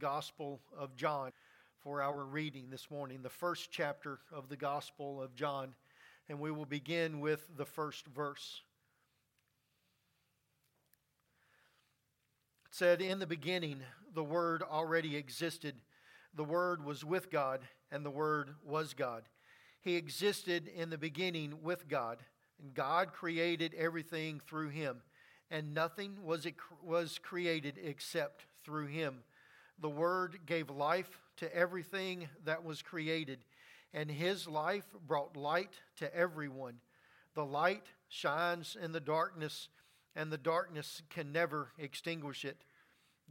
Gospel of John for our reading this morning, the first chapter of the Gospel of John, and we will begin with the first verse. It said, In the beginning, the Word already existed. The Word was with God, and the Word was God. He existed in the beginning with God, and God created everything through him, and nothing was, was created except through him. The Word gave life to everything that was created, and His life brought light to everyone. The light shines in the darkness, and the darkness can never extinguish it.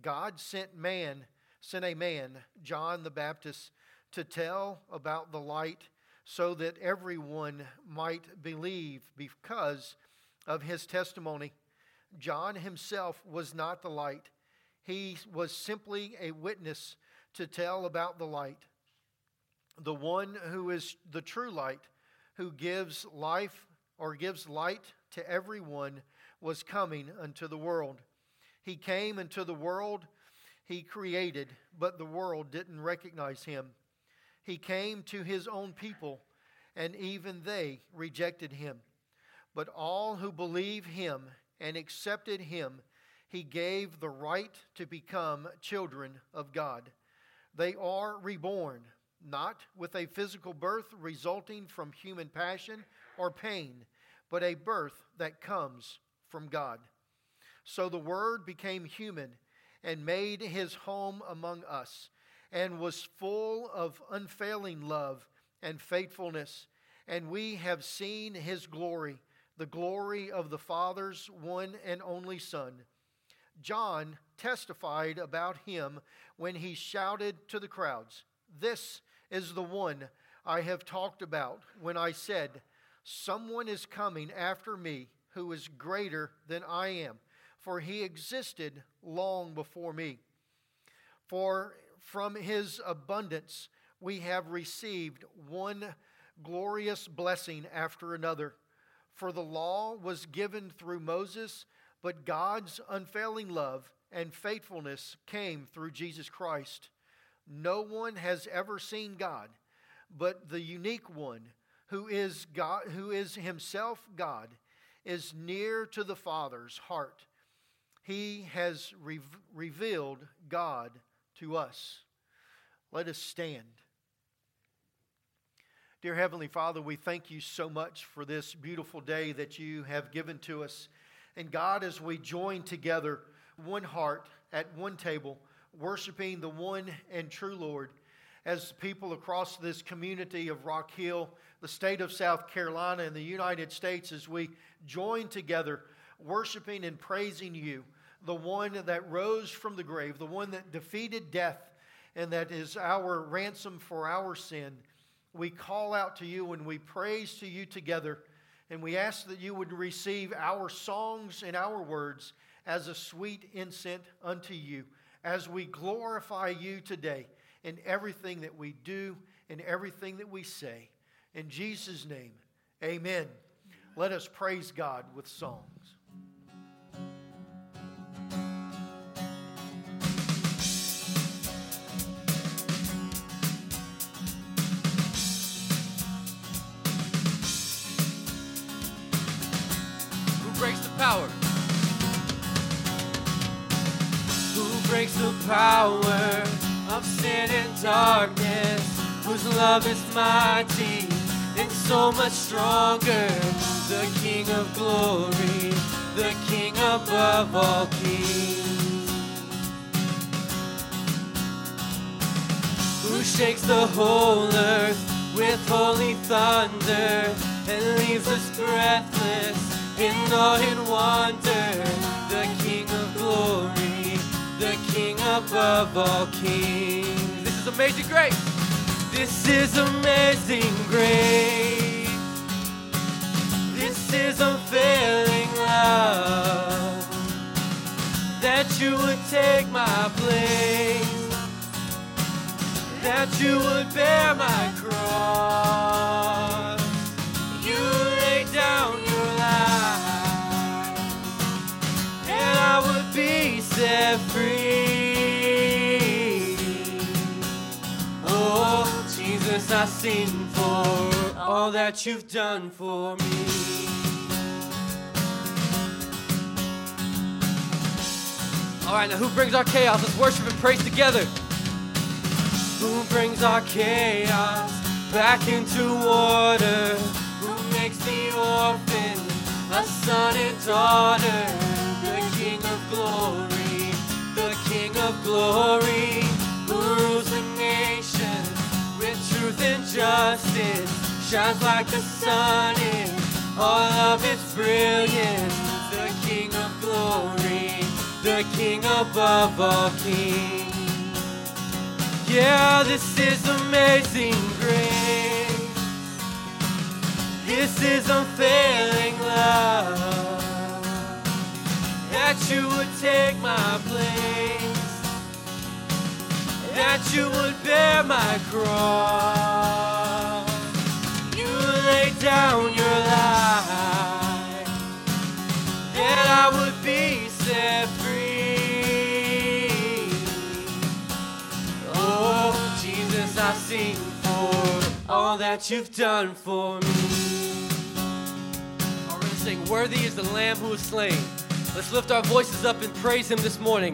God sent man, sent a man, John the Baptist, to tell about the light so that everyone might believe because of his testimony. John himself was not the light he was simply a witness to tell about the light. The one who is the true light, who gives life or gives light to everyone, was coming unto the world. He came into the world he created, but the world didn't recognize him. He came to his own people, and even they rejected him. But all who believe him and accepted him, he gave the right to become children of God. They are reborn, not with a physical birth resulting from human passion or pain, but a birth that comes from God. So the Word became human and made his home among us, and was full of unfailing love and faithfulness. And we have seen his glory, the glory of the Father's one and only Son John testified about him when he shouted to the crowds, This is the one I have talked about when I said, Someone is coming after me who is greater than I am, for he existed long before me. For from his abundance we have received one glorious blessing after another. For the law was given through Moses but God's unfailing love and faithfulness came through Jesus Christ. No one has ever seen God, but the unique one who is God who is himself God is near to the Father's heart. He has re- revealed God to us. Let us stand. Dear Heavenly Father, we thank you so much for this beautiful day that you have given to us. And God, as we join together, one heart at one table, worshiping the one and true Lord, as people across this community of Rock Hill, the state of South Carolina, and the United States, as we join together, worshiping and praising you, the one that rose from the grave, the one that defeated death, and that is our ransom for our sin. We call out to you and we praise to you together and we ask that you would receive our songs and our words as a sweet incense unto you as we glorify you today in everything that we do, in everything that we say. In Jesus' name, amen. Let us praise God with songs. Power? Who breaks the power of sin and darkness? Whose love is mighty and so much stronger? The King of glory, the King above all kings. Who shakes the whole earth with holy thunder and leaves us breathless in awe and wonder, the King of glory, the King above all kings. This is amazing grace. This is amazing grace. This is unfailing love. That you would take my place. That you would bear my cross. set free. Oh, Jesus, I sing for all that you've done for me. All right, now who brings our chaos? Let's worship and praise together. Who brings our chaos back into order? Who makes the orphan a son and daughter? The King of Glory. King of glory, who rules the nations with truth and justice, shines like the sun in all of its brilliance. The King of glory, the King above all kings. Yeah, this is amazing grace. This is unfailing love. That you would take my place. That you would bear my cross. You laid down your life. That I would be set free. Oh, Jesus, I sing for all that you've done for me. All right, sing, Worthy is the Lamb who was slain. Let's lift our voices up and praise him this morning.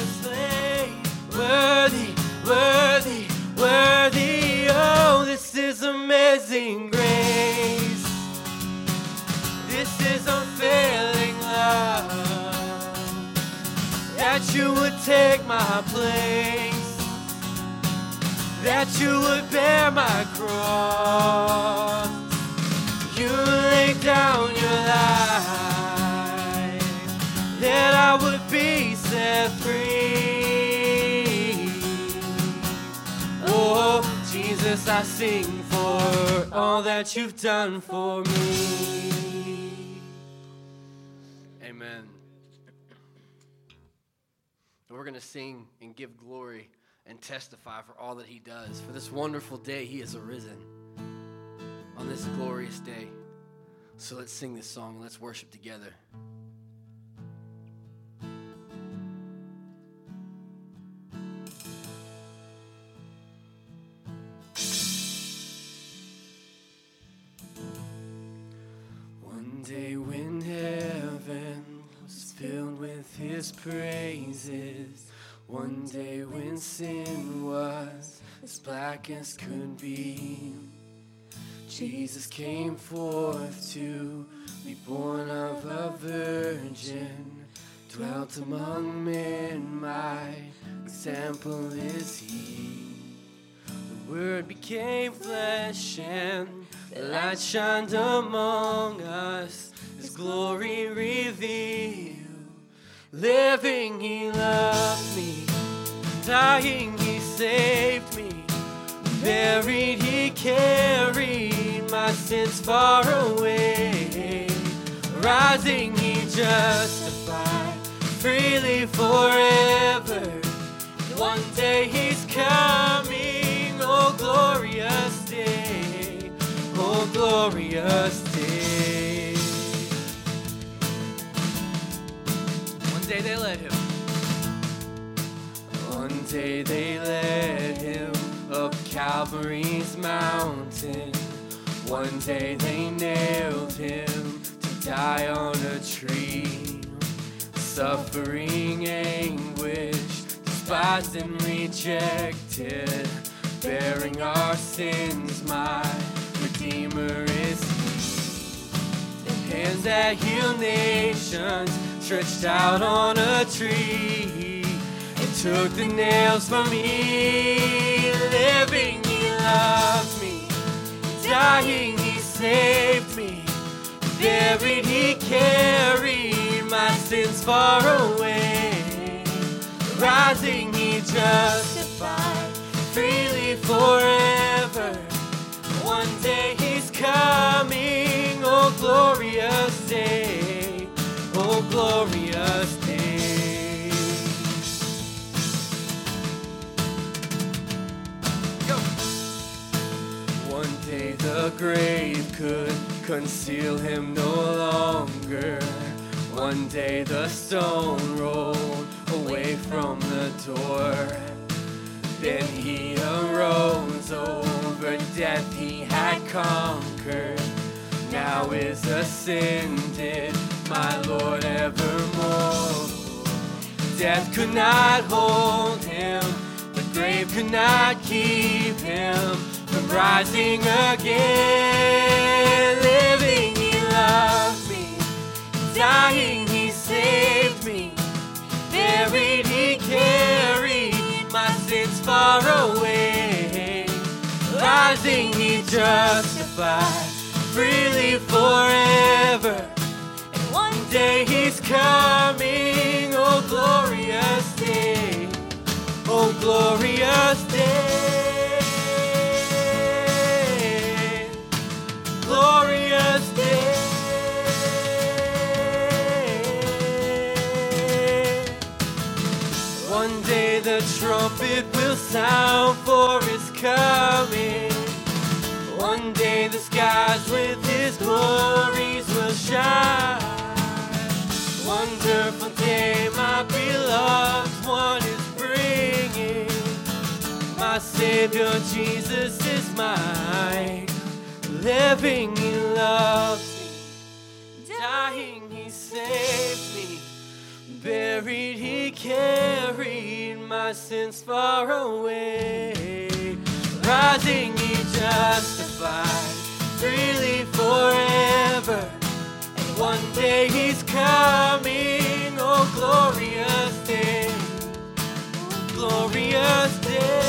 Worthy, worthy, worthy. Oh, this is amazing grace. This is unfailing love. That you would take my place. That you would bear my cross. You lay down your life that I would be set free. Jesus, I sing for all that you've done for me. Amen. And we're going to sing and give glory and testify for all that he does. For this wonderful day, he has arisen on this glorious day. So let's sing this song and let's worship together. His praises, one day when sin was as black as could be. Jesus came forth to be born of a virgin, dwelt among men, my example is he. The word became flesh and the light shined among us, his glory revealed. Living, he loved me, dying, he saved me. Buried, he carried my sins far away. Rising, he justified freely forever. One day he's coming, oh glorious day, oh glorious day. They let him. One day they led him up Calvary's mountain. One day they nailed him to die on a tree. Suffering anguish, despised and rejected. Bearing our sins, my Redeemer is he. The hands that heal nations stretched out on a tree. and took the nails from me. Living, He loved me. Dying, He saved me. Buried, He carried my sins far away. Rising, He justified freely forever. One day He's coming, oh glorious day. Go. One day the grave could conceal him no longer. One day the stone rolled away from the door. Then he arose over death he had conquered. Now is ascended, my Lord evermore. Death could not hold him, the grave could not keep him from rising again. Living, he loved me, dying, he saved me, buried, he carried my sins far away. Rising, he justified freely forever. Day he's coming, oh glorious day, oh glorious day, glorious day. One day the trumpet will sound for his coming. One day the skies with his glories will shine. Wonderful day, my beloved one is bringing. My Savior Jesus is mine. Living, he loves me. Dying, he saved me. Buried, he carried my sins far away. Rising, he justified freely forever. One day he's coming, oh glorious day, glorious day,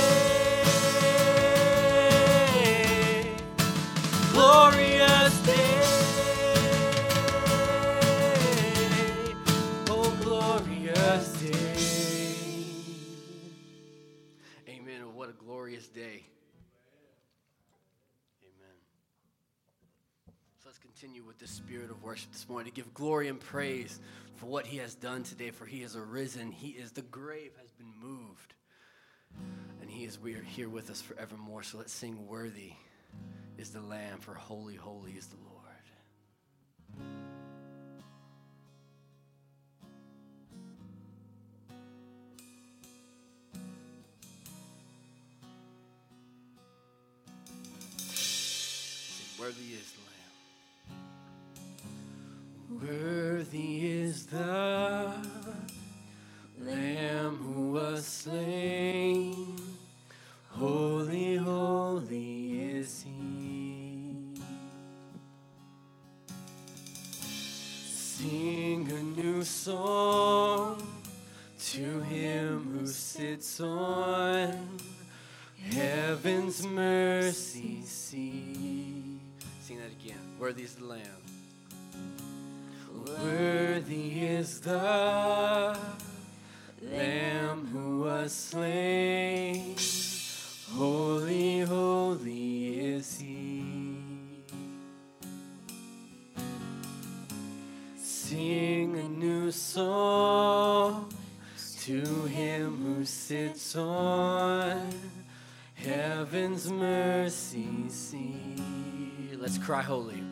with the spirit of worship this morning to give glory and praise for what he has done today, for he has arisen. He is the grave has been moved. And he is we are here with us forevermore. So let's sing worthy is the Lamb, for holy, holy is the Lord. Worthy is. Worthy is the Lamb who was slain. Holy, holy is he. Sing a new song to him who sits on heaven's mercy seat. Sing that again. Worthy is the Lamb. Worthy is the Lamb who was slain. Holy, holy is he. Sing a new song to him who sits on heaven's mercy seat. Let's cry holy.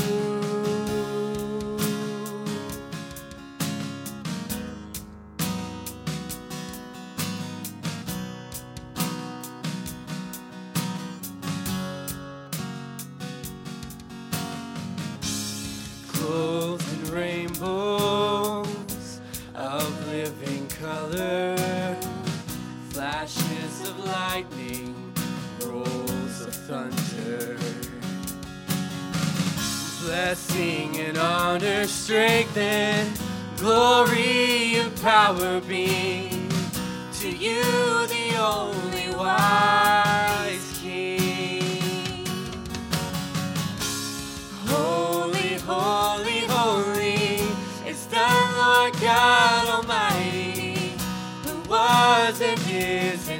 Lightning, rolls of thunder. Blessing and honor, strength and glory and power be to you, the only wise King. Holy, holy, holy is the Lord God Almighty, who was and is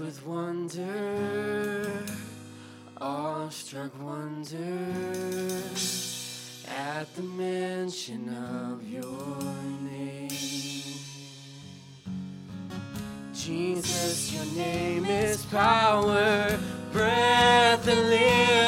With wonder, awestruck wonder at the mention of your name. Jesus, your name is power, breath, and living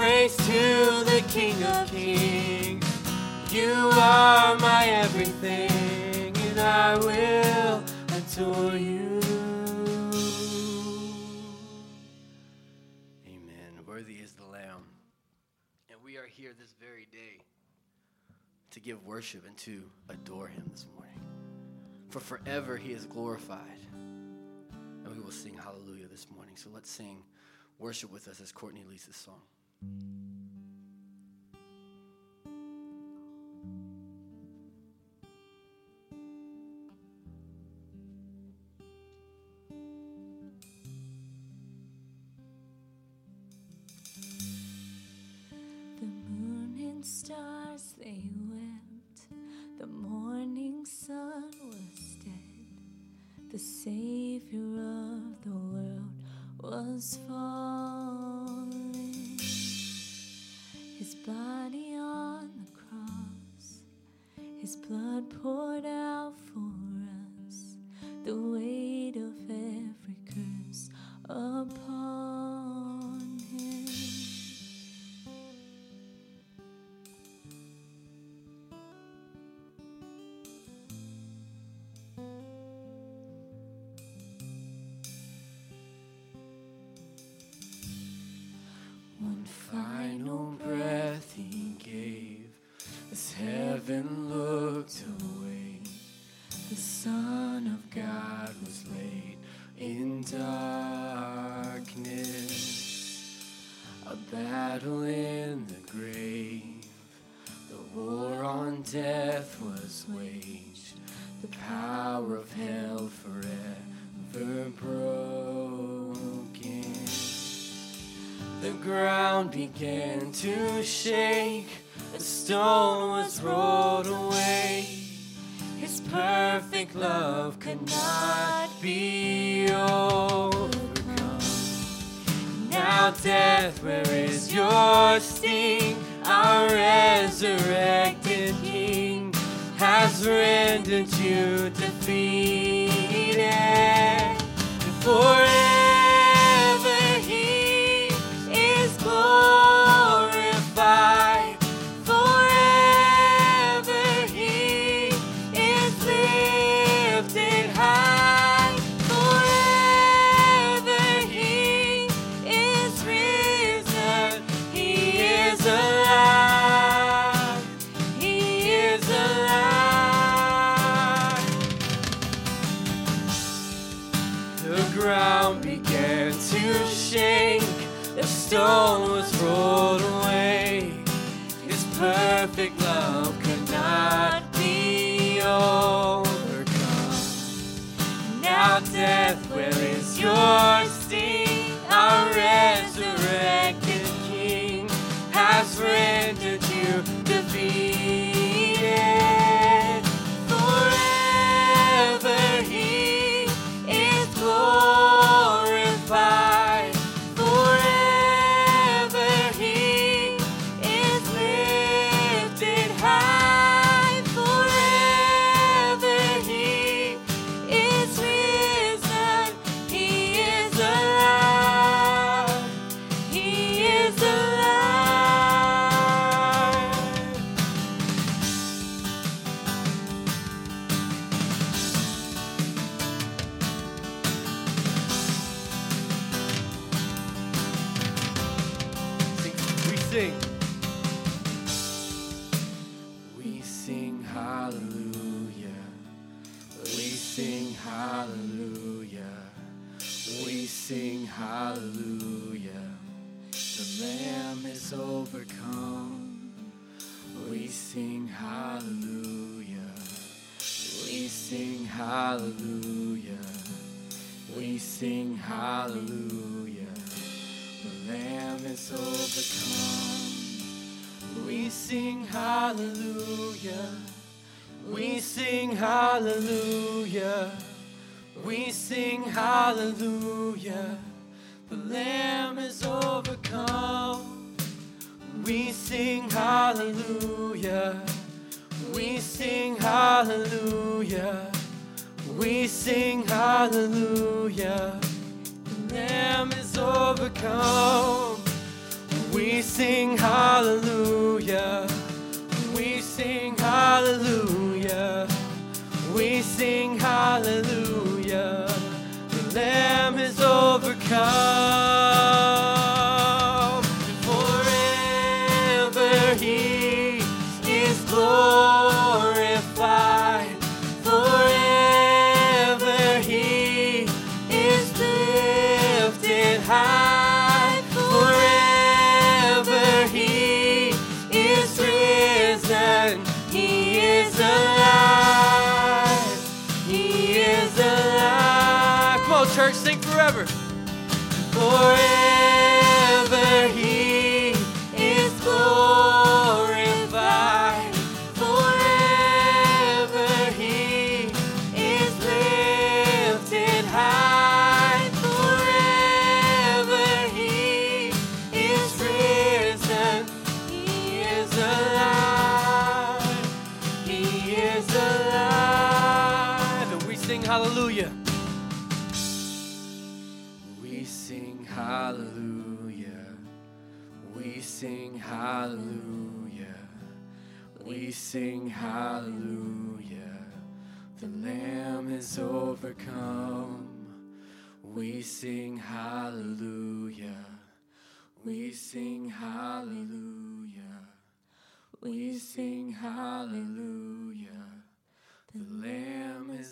praise to the King of Kings. You are my everything, and I will adore you. Amen. Worthy is the Lamb. And we are here this very day to give worship and to adore him this morning. For forever he is glorified. And we will sing hallelujah this morning. So let's sing worship with us as Courtney leads this song. The moon and stars they wept, the morning sun was dead, the Savior of the world was fallen. Body on the cross, his blood poured out began to shake, the stone was rolled away. His perfect love could not be overcome. Now, death, where is your sting? Our resurrected King has rendered you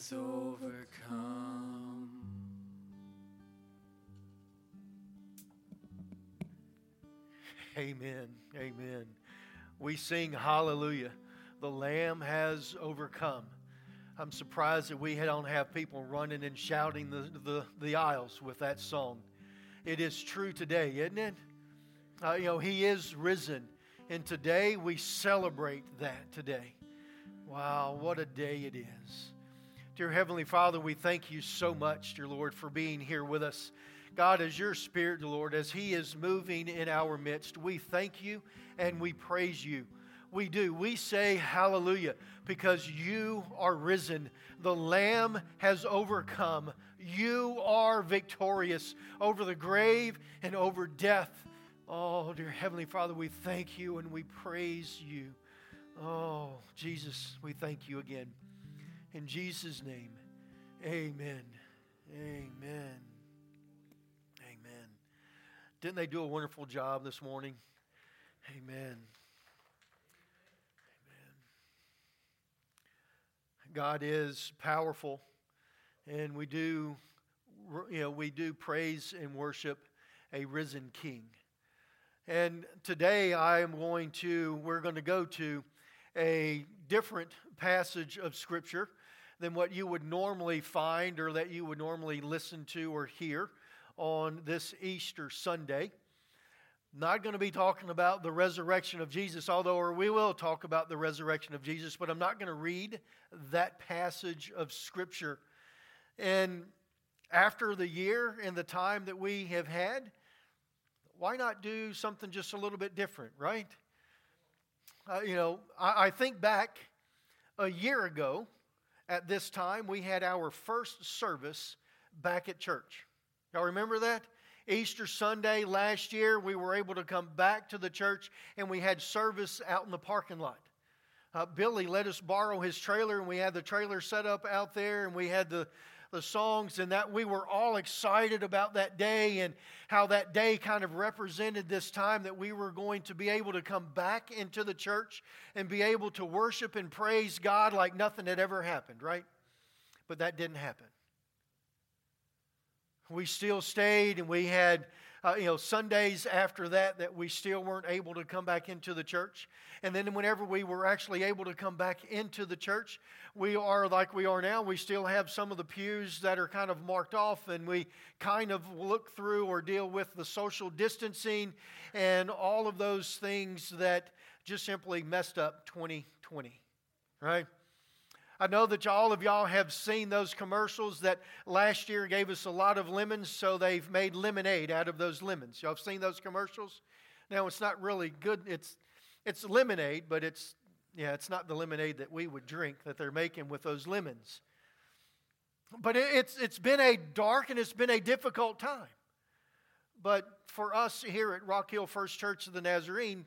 is overcome. Amen. Amen. We sing hallelujah. The Lamb has overcome. I'm surprised that we don't have people running and shouting the, the, the aisles with that song. It is true today, isn't it? Uh, you know, He is risen. And today we celebrate that today. Wow, what a day it is. Dear Heavenly Father, we thank you so much, dear Lord, for being here with us. God, as your Spirit, Lord, as He is moving in our midst, we thank you and we praise you. We do. We say hallelujah because you are risen. The Lamb has overcome. You are victorious over the grave and over death. Oh, dear Heavenly Father, we thank you and we praise you. Oh, Jesus, we thank you again. In Jesus' name, amen. Amen. Amen. Didn't they do a wonderful job this morning? Amen. Amen. God is powerful, and we do you know, we do praise and worship a risen King. And today I am going to, we're going to go to a different passage of Scripture than what you would normally find or that you would normally listen to or hear on this Easter Sunday. Not going to be talking about the resurrection of Jesus, although we will talk about the resurrection of Jesus, but I'm not going to read that passage of Scripture. And after the year and the time that we have had, why not do something just a little bit different, right? Uh, you know, I, I think back a year ago at this time, we had our first service back at church. Y'all remember that? Easter Sunday last year, we were able to come back to the church and we had service out in the parking lot. Uh, Billy let us borrow his trailer and we had the trailer set up out there and we had the, the songs and that we were all excited about that day and how that day kind of represented this time that we were going to be able to come back into the church and be able to worship and praise God like nothing had ever happened, right? But that didn't happen we still stayed and we had uh, you know sundays after that that we still weren't able to come back into the church. And then whenever we were actually able to come back into the church we are like we are now. We still have some of the pews that are kind of marked off and we kind of look through or deal with the social distancing and all of those things that just simply messed up 2020 right I know that all of y'all have seen those commercials that last year gave us a lot of lemons, so they've made lemonade out of those lemons. Y'all have seen those commercials? Now it's not really good. It's it's lemonade, but it's yeah, it's not the lemonade that we would drink that they're making with those lemons. But it's it's been a dark and it's been a difficult time. But for us here at Rock Hill First Church of the Nazarene,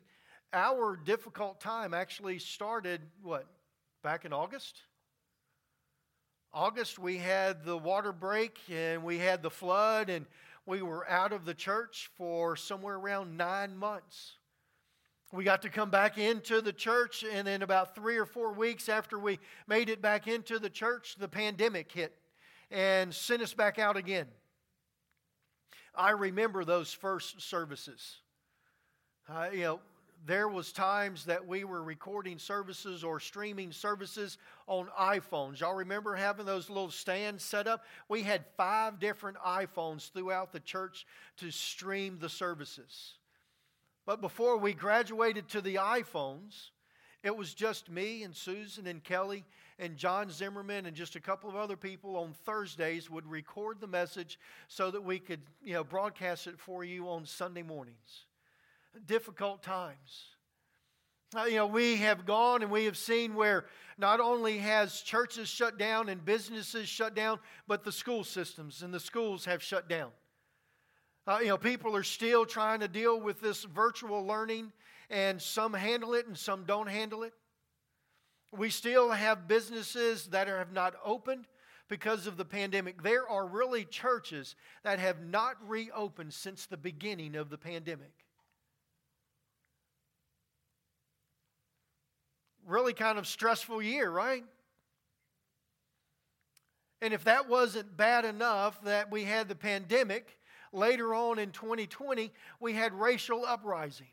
our difficult time actually started what back in August. August, we had the water break and we had the flood, and we were out of the church for somewhere around nine months. We got to come back into the church, and then about three or four weeks after we made it back into the church, the pandemic hit and sent us back out again. I remember those first services. Uh, you know, there was times that we were recording services or streaming services on iPhones. Y'all remember having those little stands set up? We had five different iPhones throughout the church to stream the services. But before we graduated to the iPhones, it was just me and Susan and Kelly and John Zimmerman and just a couple of other people on Thursdays would record the message so that we could, you know, broadcast it for you on Sunday mornings difficult times. Uh, you know, we have gone and we have seen where not only has churches shut down and businesses shut down, but the school systems and the schools have shut down. Uh, you know, people are still trying to deal with this virtual learning, and some handle it and some don't handle it. We still have businesses that are, have not opened because of the pandemic. There are really churches that have not reopened since the beginning of the pandemic. Really kind of stressful year, right? And if that wasn't bad enough that we had the pandemic, later on in 2020, we had racial uprising.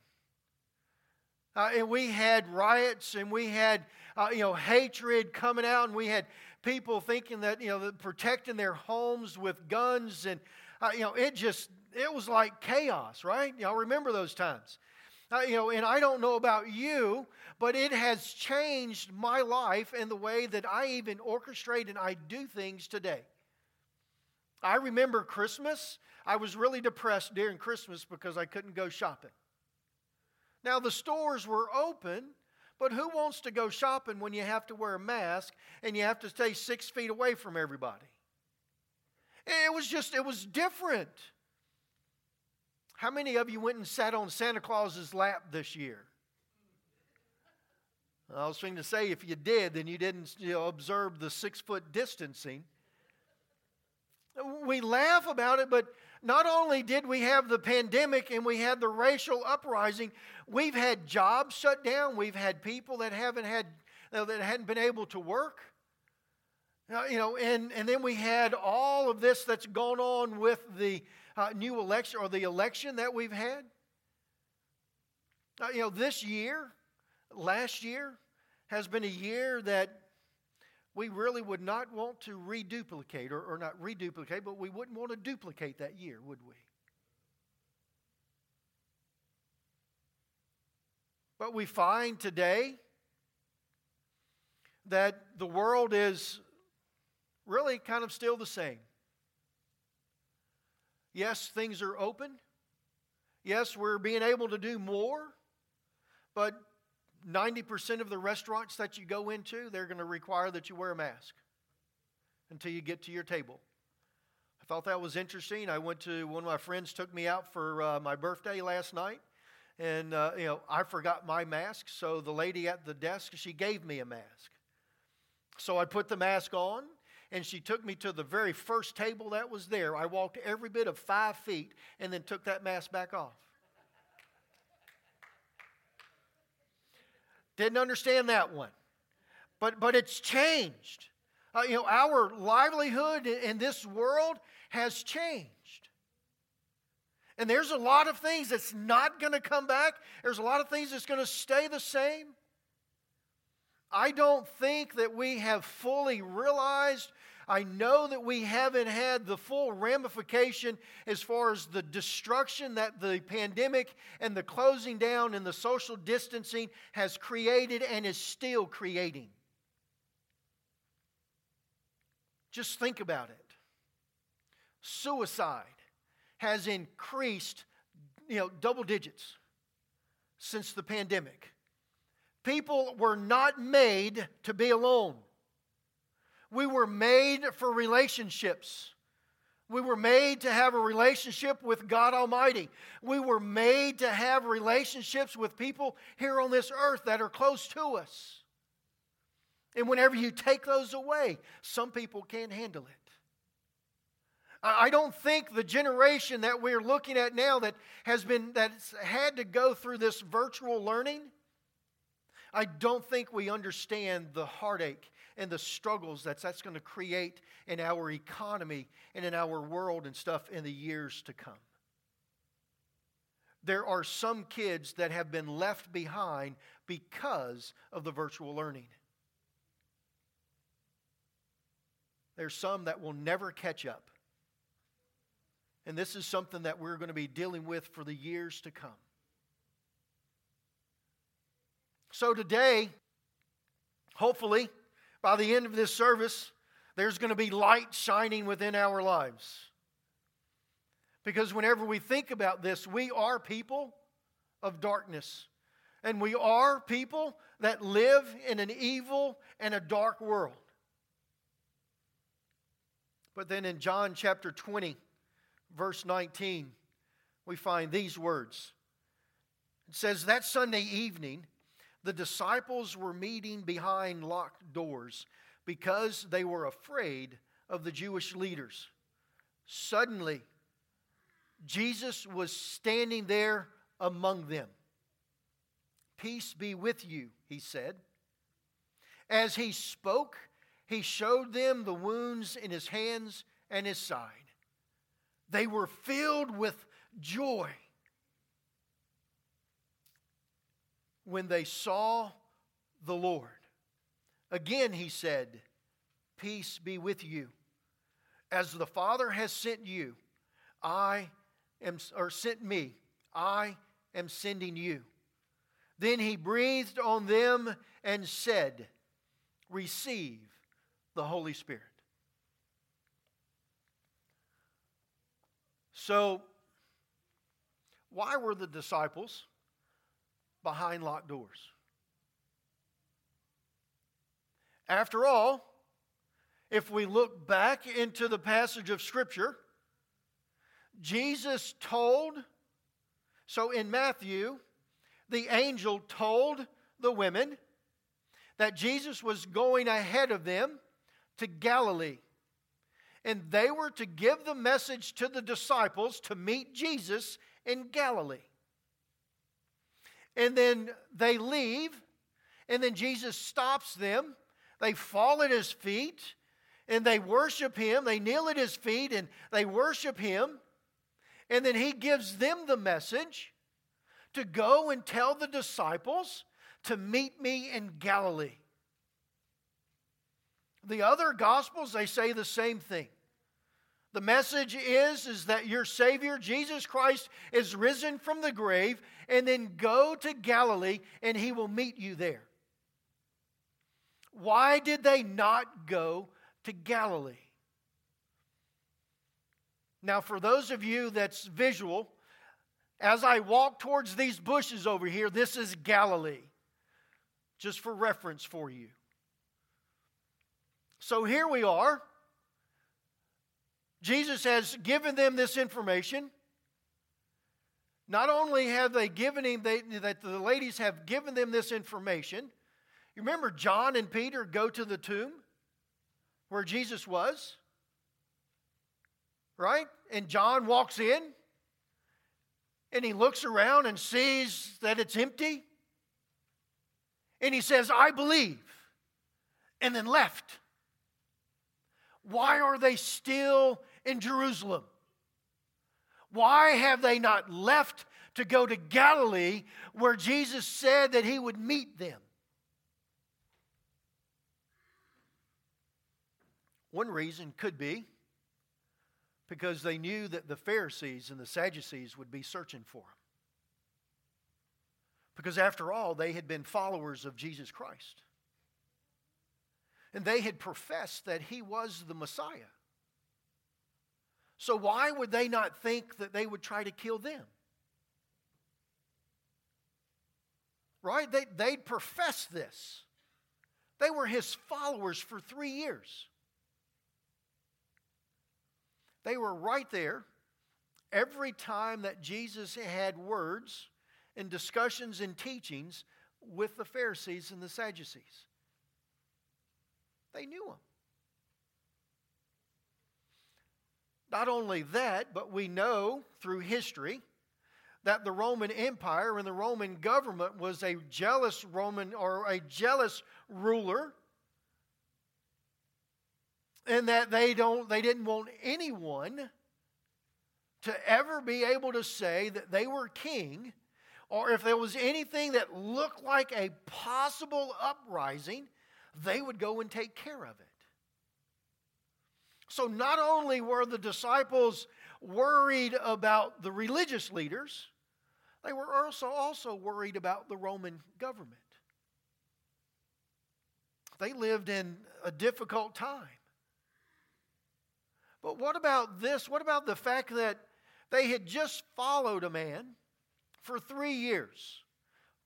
Uh, and we had riots and we had, uh, you know, hatred coming out and we had people thinking that, you know, protecting their homes with guns and, uh, you know, it just, it was like chaos, right? Y'all remember those times. Uh, you know, and I don't know about you, but it has changed my life and the way that I even orchestrate and I do things today. I remember Christmas. I was really depressed during Christmas because I couldn't go shopping. Now, the stores were open, but who wants to go shopping when you have to wear a mask and you have to stay six feet away from everybody? It was just, it was different. How many of you went and sat on Santa Claus's lap this year? I was trying to say, if you did, then you didn't you know, observe the six foot distancing. We laugh about it, but not only did we have the pandemic and we had the racial uprising, we've had jobs shut down. We've had people that haven't had that hadn't been able to work. Uh, you know, and, and then we had all of this that's gone on with the uh, new election or the election that we've had. Uh, you know, this year, last year, has been a year that we really would not want to reduplicate, or, or not reduplicate, but we wouldn't want to duplicate that year, would we? But we find today that the world is really kind of still the same. Yes, things are open. Yes, we're being able to do more. But 90% of the restaurants that you go into, they're going to require that you wear a mask until you get to your table. I thought that was interesting. I went to one of my friends took me out for uh, my birthday last night, and uh, you know I forgot my mask, so the lady at the desk she gave me a mask. So I put the mask on, and she took me to the very first table that was there. I walked every bit of five feet, and then took that mask back off. Didn't understand that one. But, but it's changed. Uh, you know, our livelihood in this world has changed. And there's a lot of things that's not going to come back. There's a lot of things that's going to stay the same. I don't think that we have fully realized I know that we haven't had the full ramification as far as the destruction that the pandemic and the closing down and the social distancing has created and is still creating. Just think about it. Suicide has increased, you know, double digits since the pandemic. People were not made to be alone. We were made for relationships. We were made to have a relationship with God Almighty. We were made to have relationships with people here on this earth that are close to us. And whenever you take those away, some people can't handle it. I don't think the generation that we're looking at now that has been that's had to go through this virtual learning, I don't think we understand the heartache and the struggles that that's going to create in our economy and in our world and stuff in the years to come. There are some kids that have been left behind because of the virtual learning. There's some that will never catch up. And this is something that we're going to be dealing with for the years to come. So today, hopefully, by the end of this service, there's going to be light shining within our lives. Because whenever we think about this, we are people of darkness. And we are people that live in an evil and a dark world. But then in John chapter 20, verse 19, we find these words. It says, That Sunday evening, the disciples were meeting behind locked doors because they were afraid of the Jewish leaders. Suddenly, Jesus was standing there among them. Peace be with you, he said. As he spoke, he showed them the wounds in his hands and his side. They were filled with joy when they saw the Lord. Again, he said, Peace be with you. As the Father has sent you, I am, or sent me, I am sending you. Then he breathed on them and said, Receive the Holy Spirit. So, why were the disciples behind locked doors. After all, if we look back into the passage of Scripture, Jesus told, so in Matthew, the angel told the women that Jesus was going ahead of them to Galilee. And they were to give the message to the disciples to meet Jesus in Galilee and then they leave, and then Jesus stops them. They fall at his feet, and they worship him. They kneel at his feet and they worship him. And then he gives them the message to go and tell the disciples to meet me in Galilee. The other gospels they say the same thing. The message is is that your savior Jesus Christ is risen from the grave and then go to Galilee and he will meet you there. Why did they not go to Galilee? Now, for those of you that's visual, as I walk towards these bushes over here, this is Galilee. Just for reference for you. So here we are. Jesus has given them this information. Not only have they given him, they, that the ladies have given them this information. You remember John and Peter go to the tomb where Jesus was? Right? And John walks in and he looks around and sees that it's empty. And he says, I believe. And then left. Why are they still in Jerusalem? Why have they not left to go to Galilee where Jesus said that he would meet them? One reason could be because they knew that the Pharisees and the Sadducees would be searching for them. Because after all, they had been followers of Jesus Christ. And they had professed that he was the Messiah. So, why would they not think that they would try to kill them? Right? They, they'd profess this. They were his followers for three years. They were right there every time that Jesus had words and discussions and teachings with the Pharisees and the Sadducees. They knew him. Not only that, but we know through history that the Roman Empire and the Roman government was a jealous Roman or a jealous ruler and that they don't they didn't want anyone to ever be able to say that they were king or if there was anything that looked like a possible uprising they would go and take care of it so not only were the disciples worried about the religious leaders, they were also, also worried about the Roman government. They lived in a difficult time. But what about this? What about the fact that they had just followed a man for three years,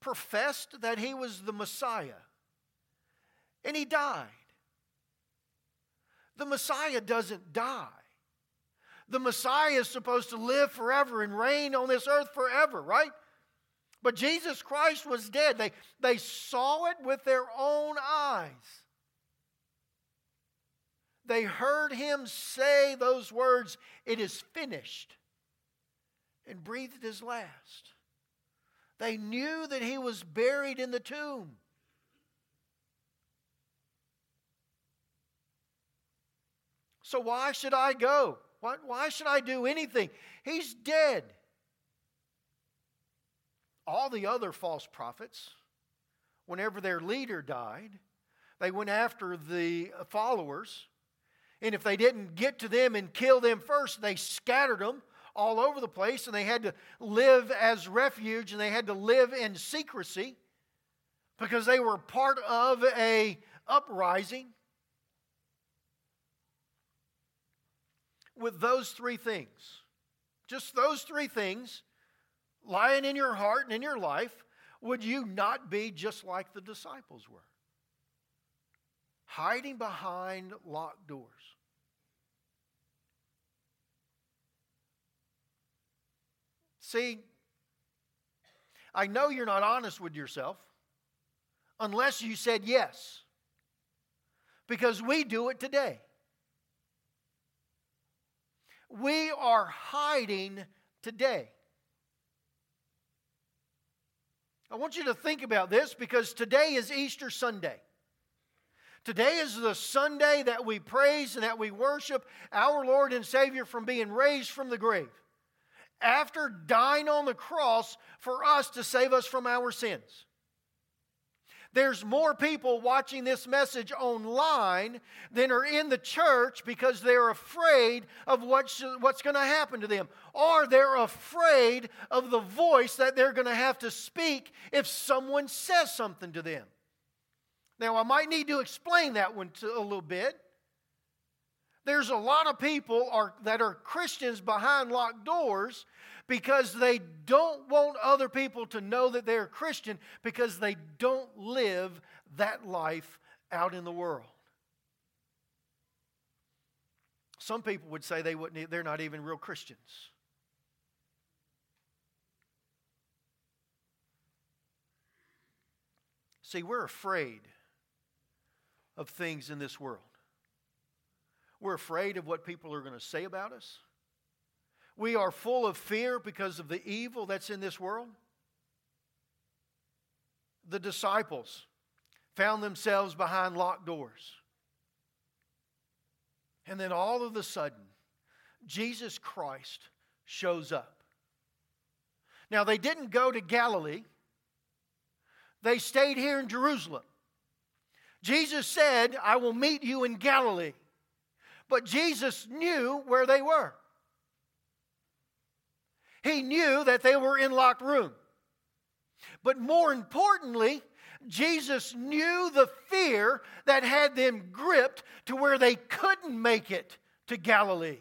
professed that he was the Messiah, and he died? The Messiah doesn't die. The Messiah is supposed to live forever and reign on this earth forever, right? But Jesus Christ was dead. They, they saw it with their own eyes. They heard him say those words, It is finished, and breathed his last. They knew that he was buried in the tomb. So why should I go? Why, why should I do anything? He's dead. All the other false prophets, whenever their leader died, they went after the followers. And if they didn't get to them and kill them first, they scattered them all over the place and they had to live as refuge and they had to live in secrecy because they were part of a uprising with those three things, just those three things lying in your heart and in your life, would you not be just like the disciples were? Hiding behind locked doors. See, I know you're not honest with yourself unless you said yes. Because we do it today we are hiding today. I want you to think about this because today is Easter Sunday. Today is the Sunday that we praise and that we worship our Lord and Savior from being raised from the grave. After dying on the cross for us to save us from our sins. There's more people watching this message online than are in the church because they're afraid of what's, what's going to happen to them. Or they're afraid of the voice that they're going to have to speak if someone says something to them. Now, I might need to explain that one to, a little bit. There's a lot of people are, that are Christians behind locked doors because they don't want other people to know that they're Christian because they don't live that life out in the world. Some people would say they wouldn't, they're not even real Christians. See, we're afraid of things in this world. We're afraid of what people are going to say about us. We are full of fear because of the evil that's in this world. The disciples found themselves behind locked doors. And then all of a sudden, Jesus Christ shows up. Now, they didn't go to Galilee, they stayed here in Jerusalem. Jesus said, I will meet you in Galilee. But Jesus knew where they were. He knew that they were in locked room. But more importantly, Jesus knew the fear that had them gripped to where they couldn't make it to Galilee.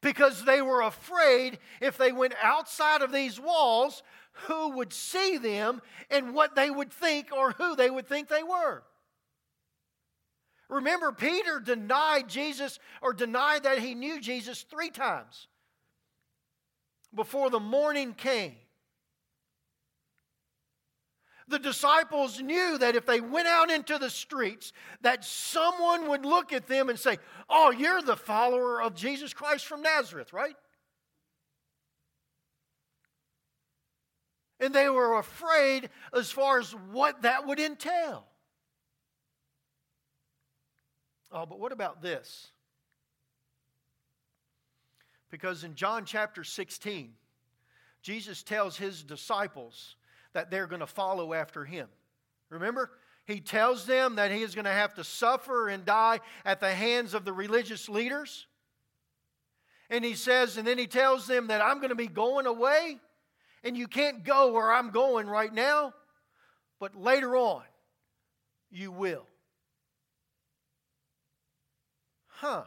Because they were afraid if they went outside of these walls, who would see them and what they would think or who they would think they were. Remember, Peter denied Jesus or denied that he knew Jesus three times before the morning came. The disciples knew that if they went out into the streets, that someone would look at them and say, "Oh, you're the follower of Jesus Christ from Nazareth, right?" And they were afraid as far as what that would entail. Oh, but what about this? Because in John chapter 16, Jesus tells his disciples that they're going to follow after him. Remember? He tells them that he is going to have to suffer and die at the hands of the religious leaders. And he says, and then he tells them that I'm going to be going away, and you can't go where I'm going right now, but later on, you will. Huh.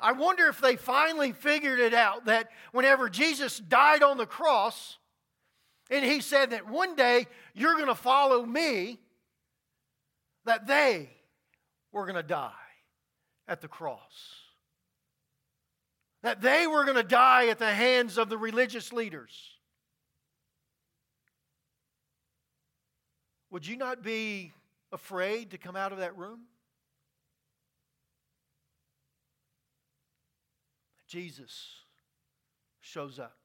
I wonder if they finally figured it out that whenever Jesus died on the cross, and he said that one day you're going to follow me, that they were going to die at the cross. That they were going to die at the hands of the religious leaders. Would you not be afraid to come out of that room? Jesus shows up.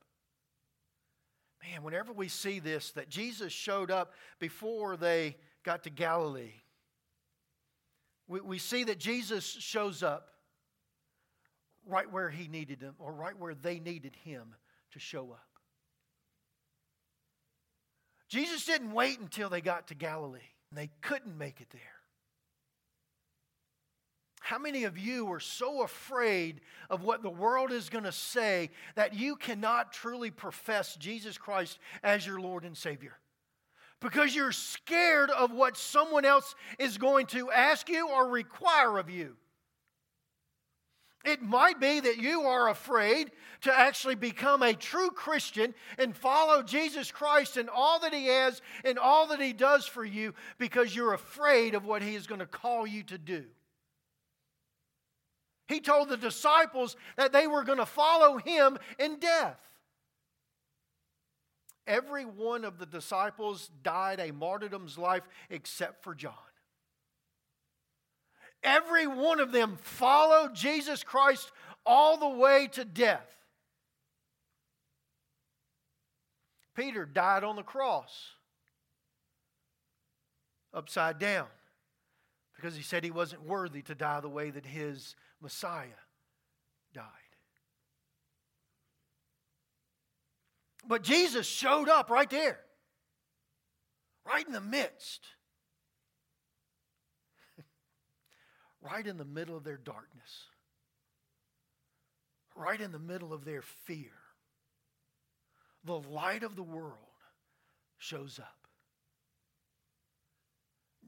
Man, whenever we see this, that Jesus showed up before they got to Galilee, we, we see that Jesus shows up right where he needed him, or right where they needed him to show up. Jesus didn't wait until they got to Galilee, they couldn't make it there. How many of you are so afraid of what the world is going to say that you cannot truly profess Jesus Christ as your Lord and Savior? Because you're scared of what someone else is going to ask you or require of you. It might be that you are afraid to actually become a true Christian and follow Jesus Christ and all that He has and all that He does for you because you're afraid of what He is going to call you to do. He told the disciples that they were going to follow him in death. Every one of the disciples died a martyrdom's life except for John. Every one of them followed Jesus Christ all the way to death. Peter died on the cross, upside down. because he said he wasn't worthy to die the way that his Messiah died. But Jesus showed up right there, right in the midst, right in the middle of their darkness, right in the middle of their fear. The light of the world shows up.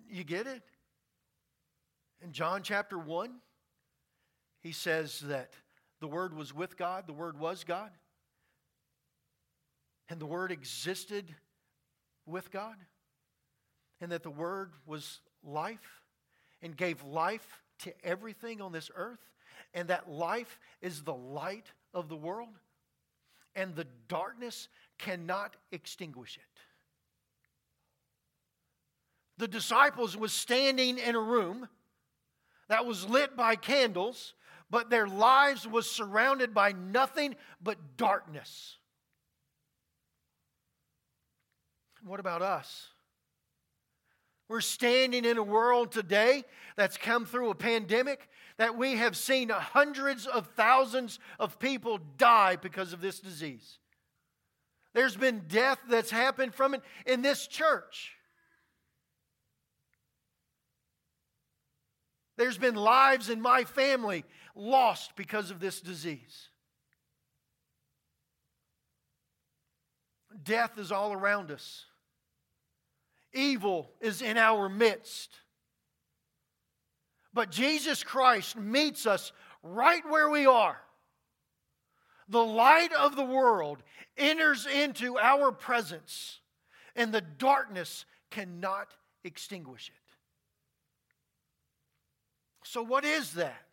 You get it? In John chapter 1, he says that the Word was with God, the Word was God, and the Word existed with God, and that the Word was life and gave life to everything on this earth, and that life is the light of the world, and the darkness cannot extinguish it. The disciples was standing in a room that was lit by candles, but their lives was surrounded by nothing but darkness. What about us? We're standing in a world today that's come through a pandemic that we have seen hundreds of thousands of people die because of this disease. There's been death that's happened from it in this church. There's been lives in my family lost because of this disease. Death is all around us. Evil is in our midst. But Jesus Christ meets us right where we are. The light of the world enters into our presence, and the darkness cannot extinguish it. So, what is that?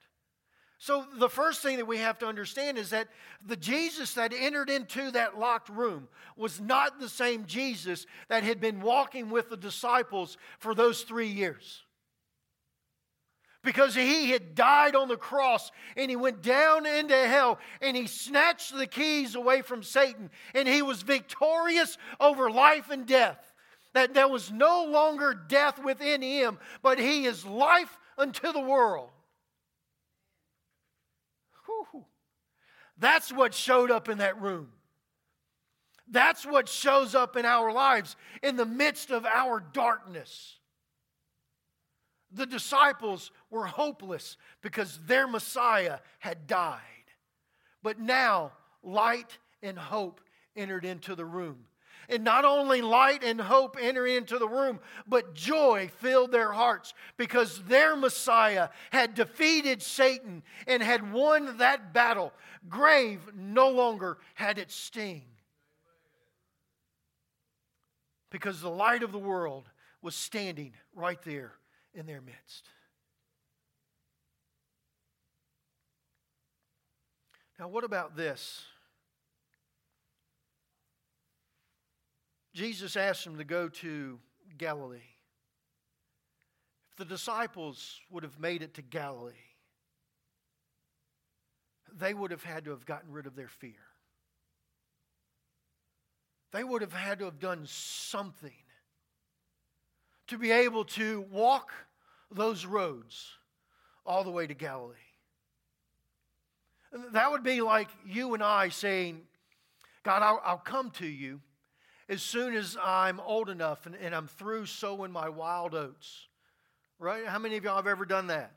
So, the first thing that we have to understand is that the Jesus that entered into that locked room was not the same Jesus that had been walking with the disciples for those three years. Because he had died on the cross and he went down into hell and he snatched the keys away from Satan and he was victorious over life and death. That there was no longer death within him, but he is life unto the world. Whew. That's what showed up in that room. That's what shows up in our lives in the midst of our darkness. The disciples were hopeless because their Messiah had died. But now light and hope entered into the room. And not only light and hope enter into the room, but joy filled their hearts because their Messiah had defeated Satan and had won that battle. Grave no longer had its sting because the light of the world was standing right there in their midst. Now, what about this? Jesus asked them to go to Galilee. If the disciples would have made it to Galilee, they would have had to have gotten rid of their fear. They would have had to have done something to be able to walk those roads all the way to Galilee. That would be like you and I saying, God, I'll, I'll come to you as soon as I'm old enough and, and I'm through sowing my wild oats. Right? How many of y'all have ever done that?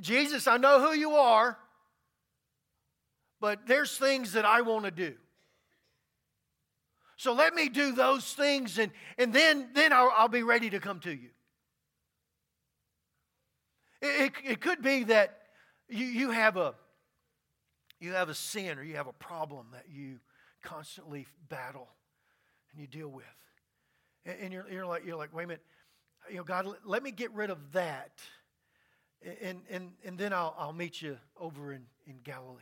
Jesus, I know who you are, but there's things that I want to do. So let me do those things and, and then, then I'll, I'll be ready to come to you. It, it, it could be that you, you, have a, you have a sin or you have a problem that you constantly battle and you deal with. And, and you're, you're, like, you're like, wait a minute, you know, God, let me get rid of that. And, and, and then I'll, I'll meet you over in, in Galilee.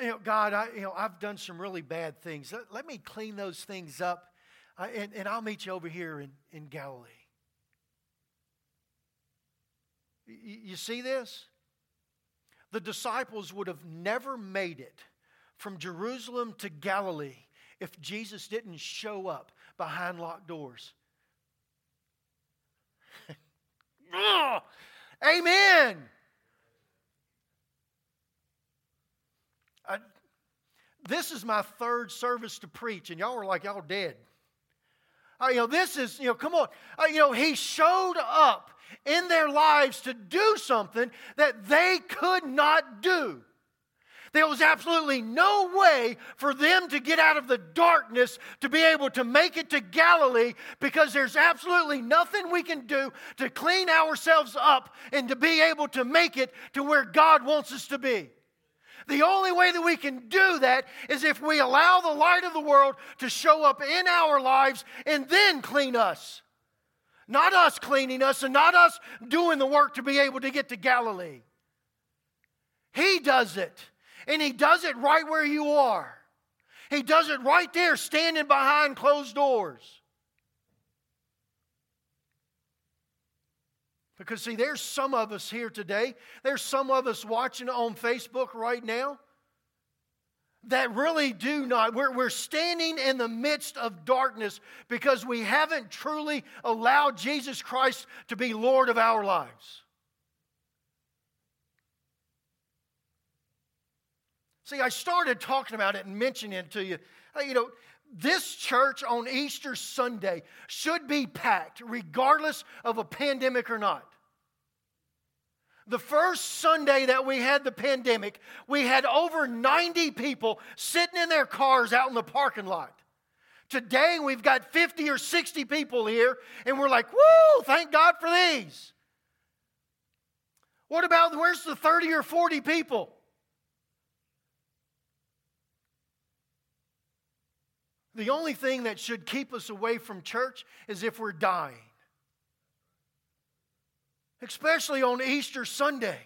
You know, God, I, you know, I've done some really bad things. Let, let me clean those things up, and, and I'll meet you over here in, in Galilee. You see this? The disciples would have never made it from Jerusalem to Galilee if Jesus didn't show up behind locked doors Amen. I, this is my third service to preach, and y'all were like, y'all dead. Uh, you know, this is, you know, come on. Uh, you know, he showed up in their lives to do something that they could not do. There was absolutely no way for them to get out of the darkness to be able to make it to Galilee because there's absolutely nothing we can do to clean ourselves up and to be able to make it to where God wants us to be. The only way that we can do that is if we allow the light of the world to show up in our lives and then clean us. Not us cleaning us and not us doing the work to be able to get to Galilee. He does it. And He does it right where you are. He does it right there, standing behind closed doors. Because, see, there's some of us here today, there's some of us watching on Facebook right now that really do not. We're, we're standing in the midst of darkness because we haven't truly allowed Jesus Christ to be Lord of our lives. See, I started talking about it and mentioning it to you. You know, this church on Easter Sunday should be packed, regardless of a pandemic or not. The first Sunday that we had the pandemic, we had over 90 people sitting in their cars out in the parking lot. Today, we've got 50 or 60 people here, and we're like, woo, thank God for these. What about where's the 30 or 40 people? The only thing that should keep us away from church is if we're dying especially on Easter Sunday.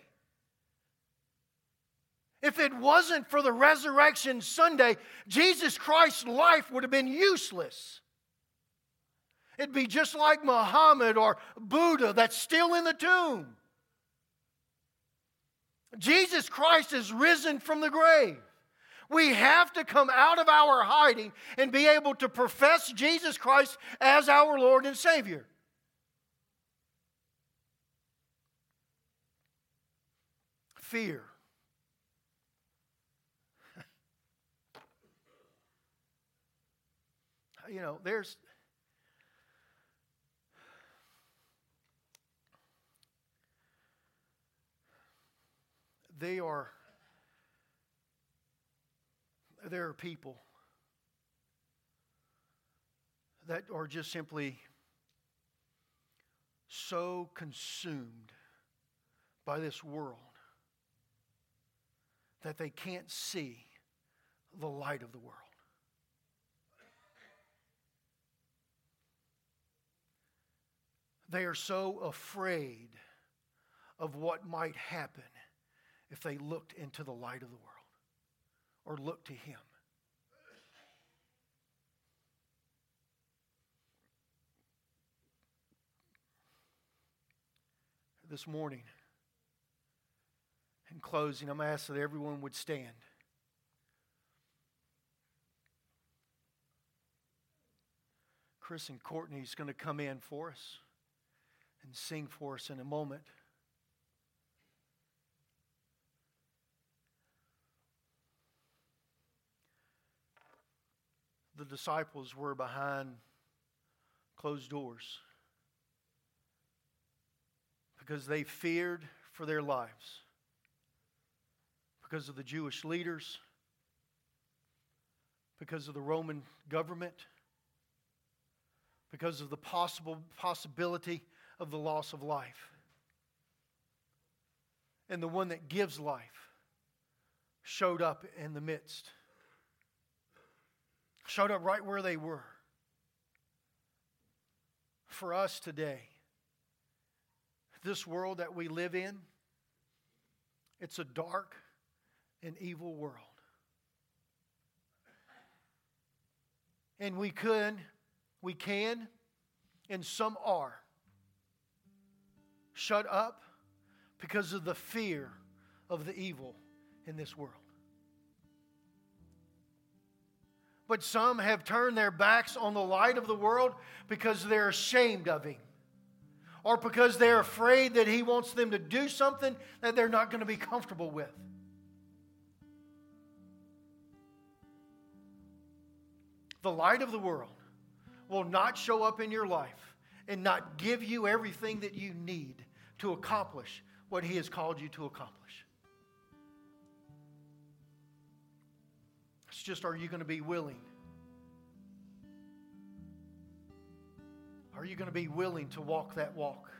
If it wasn't for the resurrection Sunday, Jesus Christ's life would have been useless. It'd be just like Muhammad or Buddha that's still in the tomb. Jesus Christ is risen from the grave. We have to come out of our hiding and be able to profess Jesus Christ as our Lord and Savior. fear. you know, there's they are there are people that are just simply so consumed by this world that they can't see the light of the world. They are so afraid of what might happen if they looked into the light of the world or look to Him. This morning, in closing, I'm asking that everyone would stand. Chris and Courtney is going to come in for us and sing for us in a moment. The disciples were behind closed doors because they feared for their lives because of the Jewish leaders, because of the Roman government, because of the possible possibility of the loss of life. And the one that gives life showed up in the midst, showed up right where they were. For us today, this world that we live in, it's a dark, and evil world. And we could, we can, and some are, shut up because of the fear of the evil in this world. But some have turned their backs on the light of the world because they're ashamed of Him or because they're afraid that He wants them to do something that they're not going to be comfortable with. The light of the world will not show up in your life and not give you everything that you need to accomplish what He has called you to accomplish. Just, are you going to be willing? Are you going to be willing to walk that walk?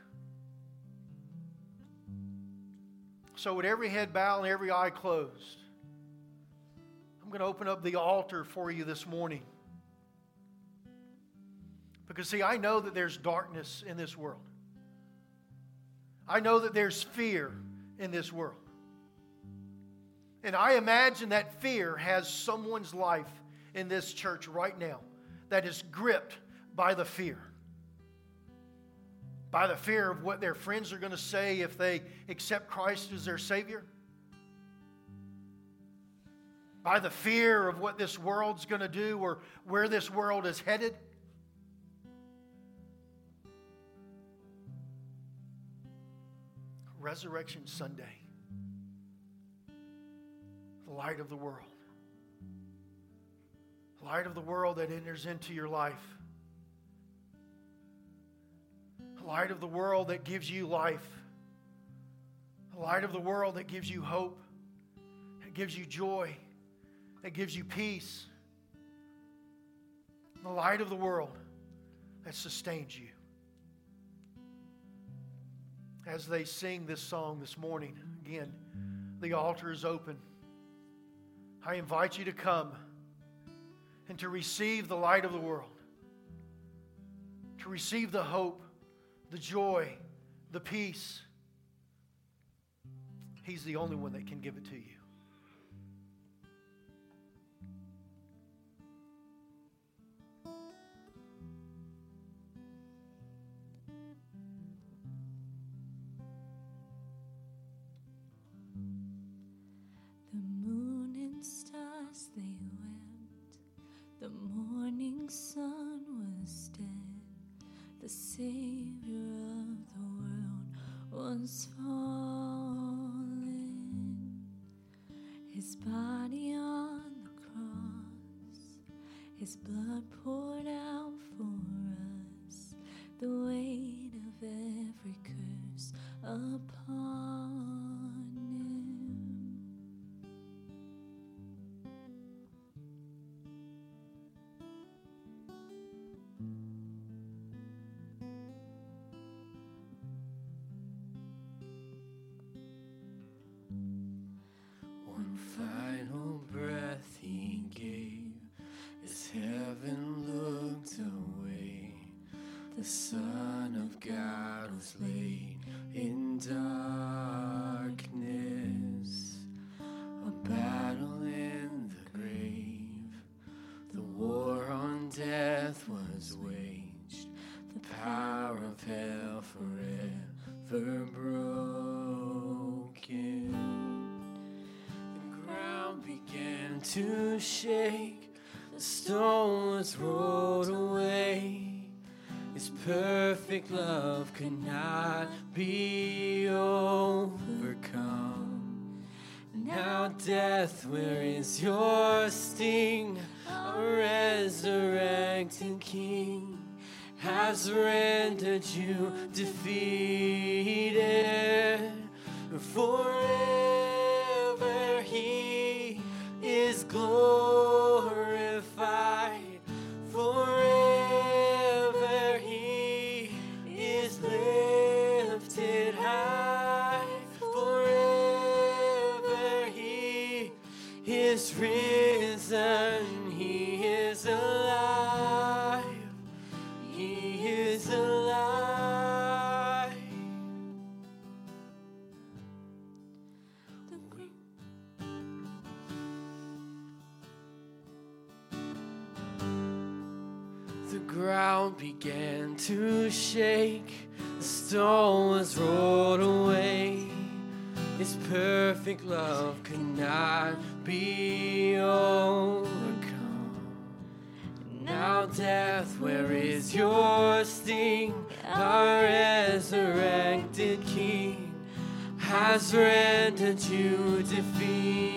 So, with every head bowed and every eye closed, I'm going to open up the altar for you this morning. Because, see, I know that there's darkness in this world. I know that there's fear in this world. And I imagine that fear has someone's life in this church right now that is gripped by the fear. By the fear of what their friends are going to say if they accept Christ as their Savior. By the fear of what this world's going to do or where this world is headed. Resurrection Sunday, light of the world. Light of the world that enters into your life. Light of the world that gives you life. Light of the world that gives you hope, that gives you joy, that gives you peace. The light of the world that sustains you as they sing this song this morning. Again, the altar is open. I invite you to come and to receive the light of the world, to receive the hope, the joy, the peace. He's the only one that can give it to you. To shake, the stone was rolled away. His perfect love could not be overcome. Now, death, where is your sting? Our resurrected King has rendered you defeated. Forever is to shake, the stone was rolled away. His perfect love could not be overcome. Now, death, where is your sting? our resurrected King has rendered you defeated.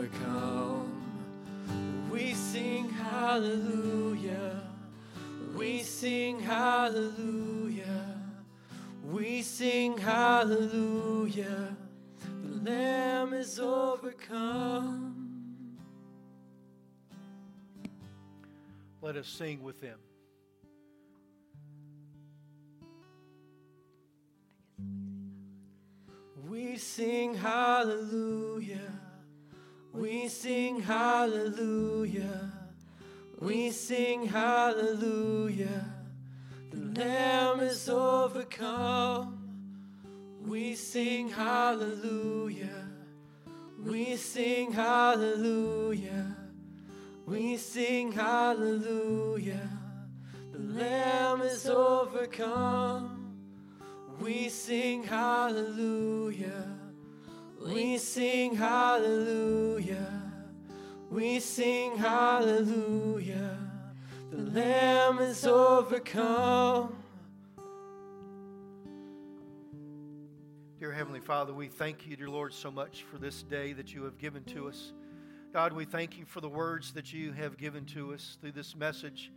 Overcome. We sing hallelujah. We sing hallelujah. We sing hallelujah. The Lamb is overcome. Let us sing with them. We sing hallelujah. We sing hallelujah. We sing hallelujah. The Lamb is overcome. We sing hallelujah. We sing hallelujah. We sing hallelujah. The Lamb is overcome. We sing hallelujah. We sing hallelujah. We sing hallelujah. The Lamb is overcome. Dear Heavenly Father, we thank you, dear Lord, so much for this day that you have given to us. God, we thank you for the words that you have given to us through this message.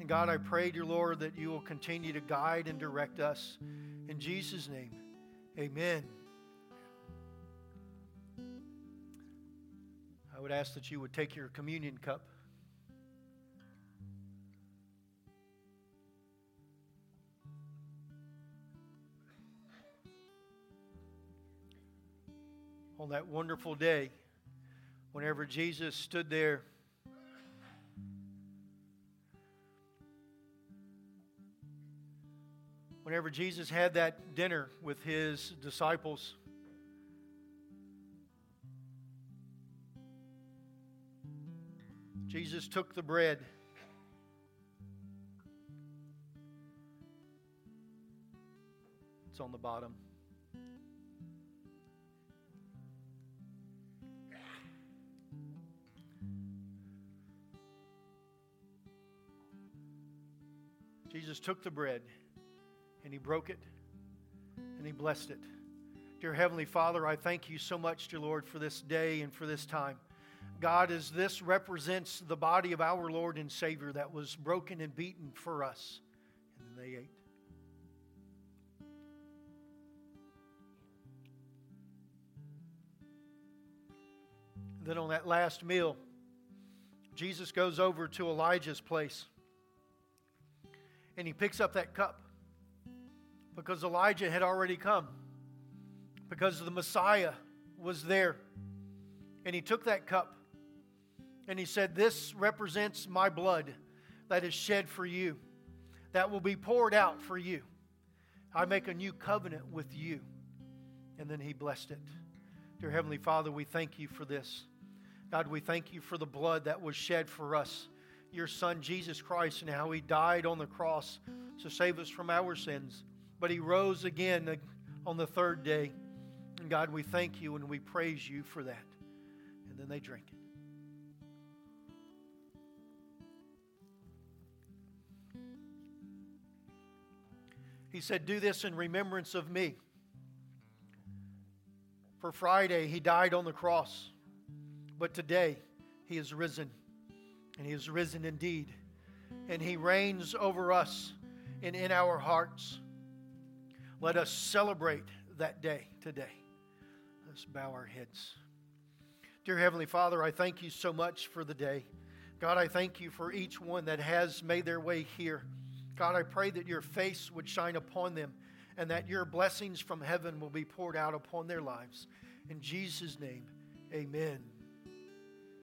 And God, I pray, dear Lord, that you will continue to guide and direct us. In Jesus' name, amen. I would ask that you would take your communion cup. On that wonderful day, whenever Jesus stood there whenever Jesus had that dinner with his disciples, Jesus took the bread. It's on the bottom. Jesus took the bread and he broke it and he blessed it. Dear Heavenly Father, I thank you so much, dear Lord, for this day and for this time. God, as this represents the body of our Lord and Savior that was broken and beaten for us. And they ate. Then on that last meal, Jesus goes over to Elijah's place and he picks up that cup because Elijah had already come, because the Messiah was there. And he took that cup and he said, This represents my blood that is shed for you, that will be poured out for you. I make a new covenant with you. And then he blessed it. Dear Heavenly Father, we thank you for this. God, we thank you for the blood that was shed for us, your Son, Jesus Christ, and how he died on the cross to save us from our sins. But he rose again on the third day. And God, we thank you and we praise you for that. And then they drink it. He said, Do this in remembrance of me. For Friday, he died on the cross. But today, he is risen. And he is risen indeed. And he reigns over us and in our hearts. Let us celebrate that day today. Let's bow our heads. Dear Heavenly Father, I thank you so much for the day. God, I thank you for each one that has made their way here. God, I pray that your face would shine upon them and that your blessings from heaven will be poured out upon their lives. In Jesus' name, amen.